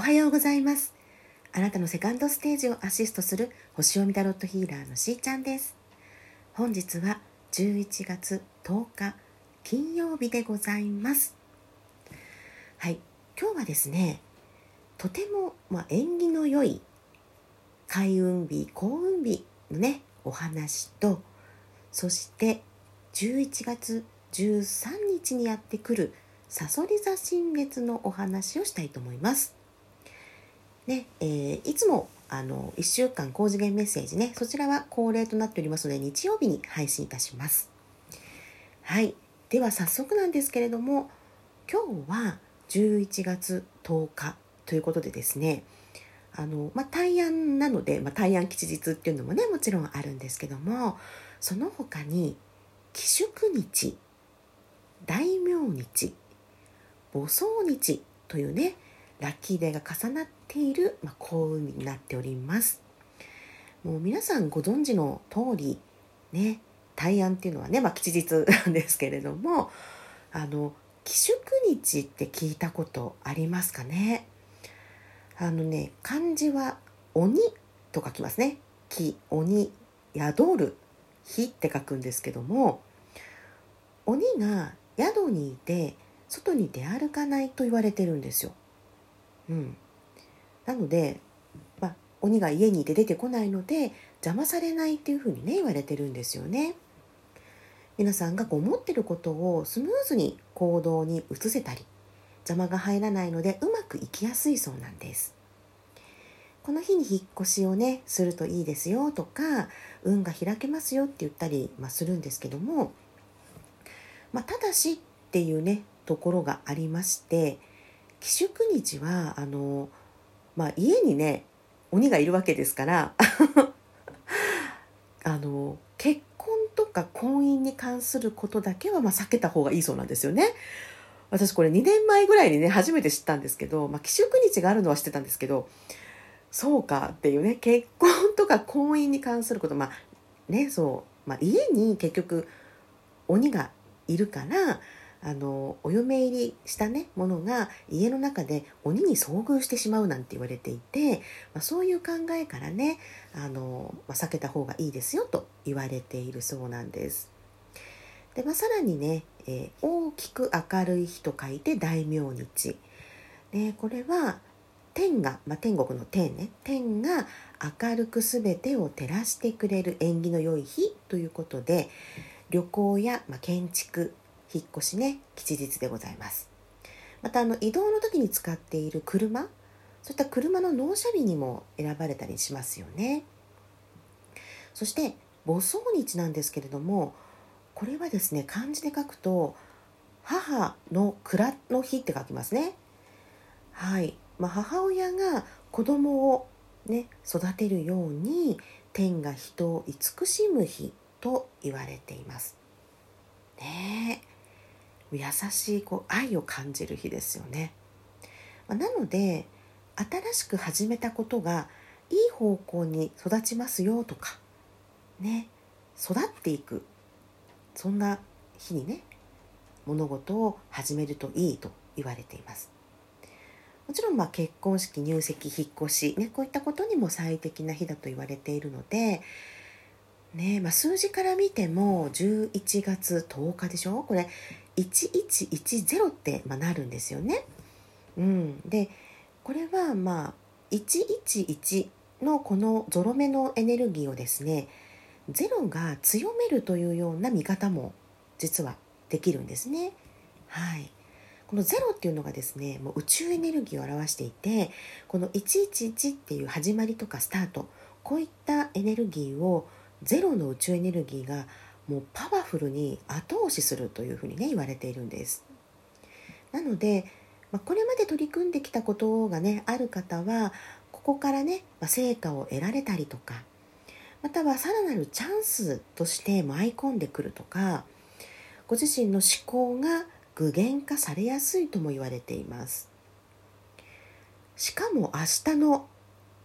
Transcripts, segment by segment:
おはようございます。あなたのセカンドステージをアシストする星読みタロットヒーラーのしーちゃんです。本日は11月10日金曜日でございます。はい。今日はですねとても、まあ、縁起の良い開運日幸運日のねお話とそして11月13日にやってくるさそり座新月のお話をしたいと思います。ねえー、いつもあの1週間高次元メッセージねそちらは恒例となっておりますので日曜日に配信いたします。はいでは早速なんですけれども今日は11月10日ということでですねあの、まあ、大安なので、まあ、大安吉日っていうのもねもちろんあるんですけどもその他に寄宿日大名日母葬日というねラッキーデーが重なってている、まあ、幸運になっております。もう皆さんご存知の通りね大安っていうのはね、まあ、吉日なんですけれどもあの寄宿日って聞いたことありますかね？あのね漢字は鬼と書きますね。木鬼宿る火って書くんですけども鬼が宿にいて外に出歩かないと言われてるんですよ。うん、なので、まあ、鬼が家にいて出てこないので邪魔されないっていうふうにね言われてるんですよね。皆さんがこう思ってることをスムーズに行動に移せたり邪魔が入らないのでうまくいきやすいそうなんです。この日に引っ越しをねするといいですよとか運が開けますよって言ったり、まあ、するんですけども、まあ、ただしっていうねところがありまして寄宿日はあの、まあ、家にね鬼がいるわけですから あの結婚とか婚姻に関することだけはまあ避けた方がいいそうなんですよね。私これ2年前ぐらいにね初めて知ったんですけど、まあ、寄宿日があるのは知ってたんですけどそうかっていうね結婚とか婚姻に関することまあねそう、まあ、家に結局鬼がいるからあのお嫁入りしたねものが家の中で鬼に遭遇してしまうなんて言われていて、まあ、そういう考えからねあの、まあ、避けた方がいいですよと言われているそうなんです。でまあ、さらにね、えー、大きく明るい日と書いて大明日。でこれは天が、まあ、天国の天ね天が明るく全てを照らしてくれる縁起の良い日ということで旅行や、まあ、建築引っ越しね吉日でございます。またあの移動の時に使っている車そういった車の納車日にも選ばれたりしますよね。そして母葬日なんですけれどもこれはですね漢字で書くと母の蔵の日って書きますね。はい、まあ、母親が子供をね育てるように天が人を慈しむ日と言われています。ねえ。優しいこう愛を感じる日ですよね。なので新しく始めたことがいい方向に育ちますよとかね育っていくそんな日にね物事を始めるといいと言われています。もちろんま結婚式入籍引っ越し、ね、こういったことにも最適な日だと言われているのでねまあ、数字から見ても11月10日でしょ？これ1110って、まあ、なるんですよね。うん、でこれはまあ111のこのゾロ目のエネルギーをですねゼロが強めるというような見方も実はできるんですね。はい、このゼロっていうのがですねもう宇宙エネルギーを表していてこの111っていう始まりとかスタートこういったエネルギーをゼロの宇宙エネルギーがもうパワフルに後押しするというふうにね言われているんです。なので、まあ、これまで取り組んできたことがねある方はここからね、まあ、成果を得られたりとかまたはさらなるチャンスとして舞い込んでくるとかご自身の思考が具現化されやすいとも言われています。しかも明日の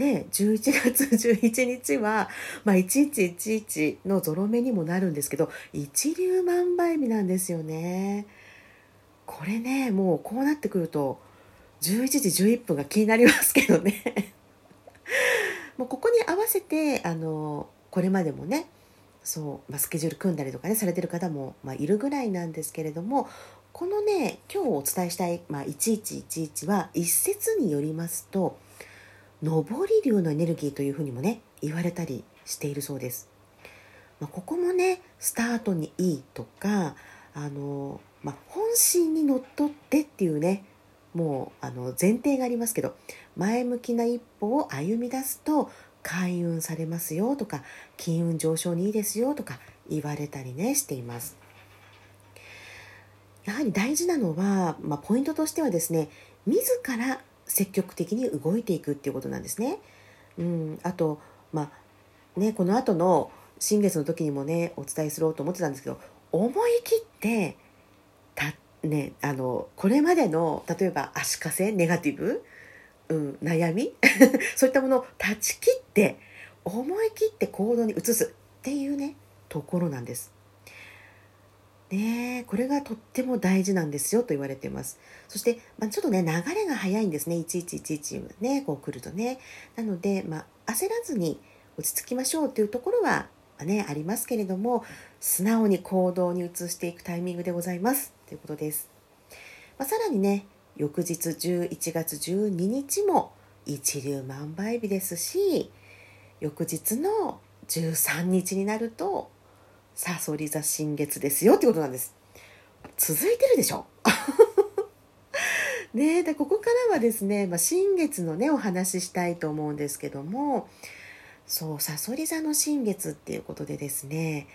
ね、11月 11日は、まあ、1111のゾロ目にもなるんですけど一粒万倍日なんですよね。これねもうこうなってくると11時11分が気になりますけどね もうここに合わせてあのこれまでもねそう、まあ、スケジュール組んだりとかねされてる方も、まあ、いるぐらいなんですけれどもこのね今日お伝えしたい、まあ、1111は一説によりますと上り流のエネルギーというふうにもね言われたりしているそうです。まあ、ここもねスタートにいいとかあの、まあ、本心にのっとってっていうねもうあの前提がありますけど前向きな一歩を歩み出すと開運されますよとか金運上昇にいいですよとか言われたりねしています。やはり大事なのは、まあ、ポイントとしてはですね自ら積極的に動いていくっていうことなんですね。うん、あと、まあね、この後の新月の時にもねお伝えすると思ってたんですけど思い切ってた、ね、あのこれまでの例えば足かせネガティブ、うん、悩み そういったものを断ち切って思い切って行動に移すっていうねところなんです。ねこれがとっても大事なんですよと言われています。そして、まあ、ちょっとね、流れが早いんですね。1111ね、こう来るとね。なので、まあ、焦らずに落ち着きましょうというところは、まあ、ね、ありますけれども、素直に行動に移していくタイミングでございますということです。まあ、さらにね、翌日11月12日も一粒万倍日ですし、翌日の13日になるとさそり座新月ですよってことなんです。続いてるでしょ。ねでここからはですね、まあ、新月のねお話ししたいと思うんですけどもそうさそり座の新月っていうことでですね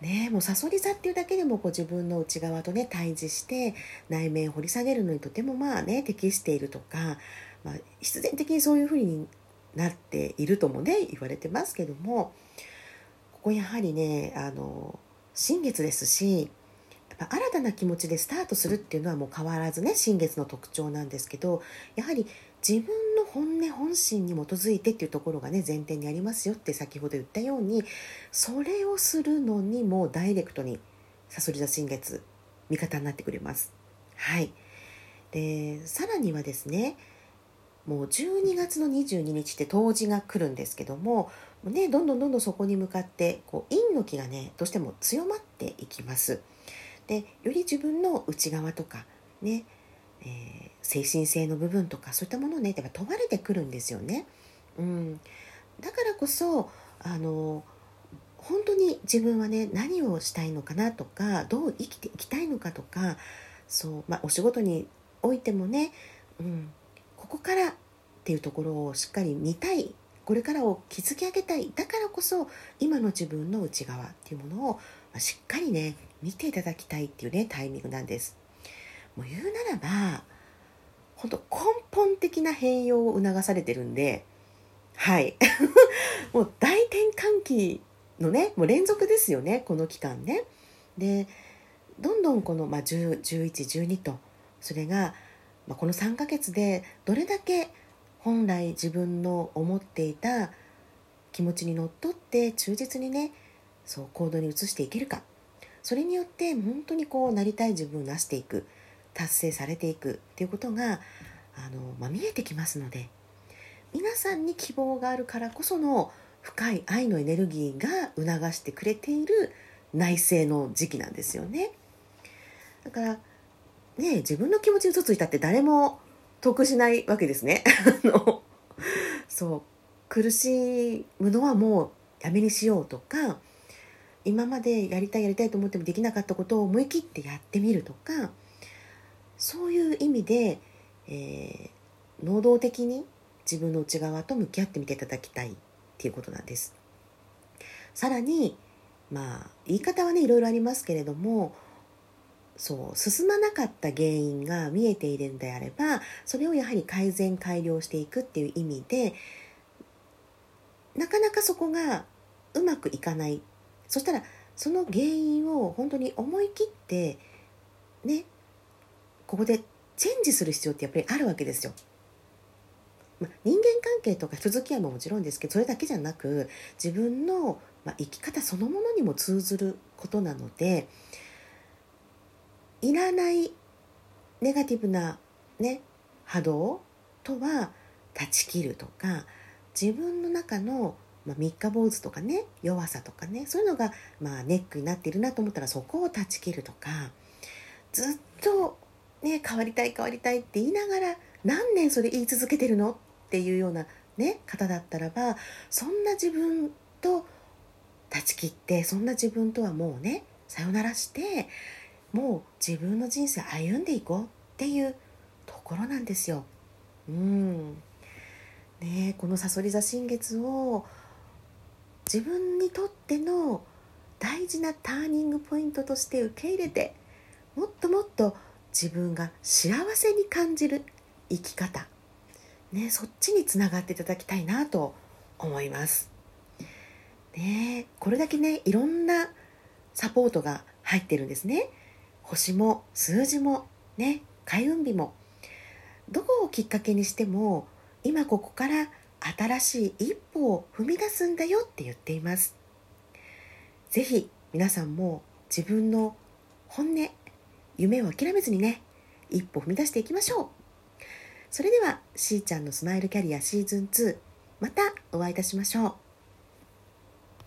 ねもうさそり座っていうだけでもこう自分の内側とね対峙して内面を掘り下げるのにとてもまあね適しているとか、まあ、必然的にそういうふうになっているともね言われてますけどもここやはりねあの新月ですしやっぱ新たな気持ちでスタートするっていうのはもう変わらずね新月の特徴なんですけどやはり自分の本音本心に基づいてっていうところがね前提にありますよって先ほど言ったようにそれをするのにもダイレクトにさそり座新月味方になってくれます。はいでさらにはですねもう12月の22日って冬至が来るんですけどもね、どんどんどんどんそこに向かってこう陰の気がねどうしても強まっていきます。でより自分の内側とかね、えー、精神性の部分とかそういったものをねやっぱ問われてくるんですよね。うん、だからこそあの本当に自分はね何をしたいのかなとかどう生きていきたいのかとかそう、まあ、お仕事においてもね、うん、ここからっていうところをしっかり見たいこれからを築き上げたい。だからこそ今の自分の内側っていうものをしっかりね見ていただきたいっていうねタイミングなんです。もう言うならば本当根本的な変容を促されてるんではい。もう大転換期のねもう連続ですよねこの期間ね。でどんどんこの、まあ、101112とそれが、まあ、この3ヶ月でどれだけ本来自分の思っていた気持ちにのっとって忠実にねそう行動に移していけるかそれによって本当にこうなりたい自分をなしていく達成されていくっていうことがあの、まあ、見えてきますので皆さんに希望があるからこその深い愛のエネルギーが促してくれている内政の時期なんですよね。だからね自分の気持ちに嘘ついたって誰も得しないわけですね。あのそう苦しむのはもうやめにしようとか今までやりたいやりたいと思ってもできなかったことを思い切ってやってみるとかそういう意味で、えー、能動的に自分の内側と向き合ってみていただきたいっていうことなんです。さらにまあ言い方はねいろいろありますけれどもそう進まなかった原因が見えているんであればそれをやはり改善改良していくっていう意味でなかなかそこがうまくいかないそしたらその原因を本当に思い切ってねここでチェンジする必要ってやっぱりあるわけですよ。ま人間関係とか人付き合いももちろんですけどそれだけじゃなく自分の、ま生き方そのものにも通ずることなのでいらないネガティブなね波動とは断ち切るとか自分の中の、まあ、三日坊主とかね弱さとかねそういうのが、まあ、ネックになっているなと思ったらそこを断ち切るとかずっと、ね、変わりたい変わりたいって言いながら何年それ言い続けてるの？っていうような、ね、方だったらばそんな自分と断ち切ってそんな自分とはもうねさよならしてもう自分の人生歩んでいこうっていうところなんですよ。うんね、このさそり座新月を自分にとっての大事なターニングポイントとして受け入れてもっともっと自分が幸せに感じる生き方、ね、そっちにつながっていただきたいなと思います。ね、これだけねいろんなサポートが入ってるんですね。星も数字もね開運日もどこをきっかけにしても今ここから新しい一歩を踏み出すんだよって言っています。是非皆さんも自分の本音夢を諦めずにね一歩踏み出していきましょう。それではしーちゃんのスマイルキャリアシーズン2またお会いいたしましょう。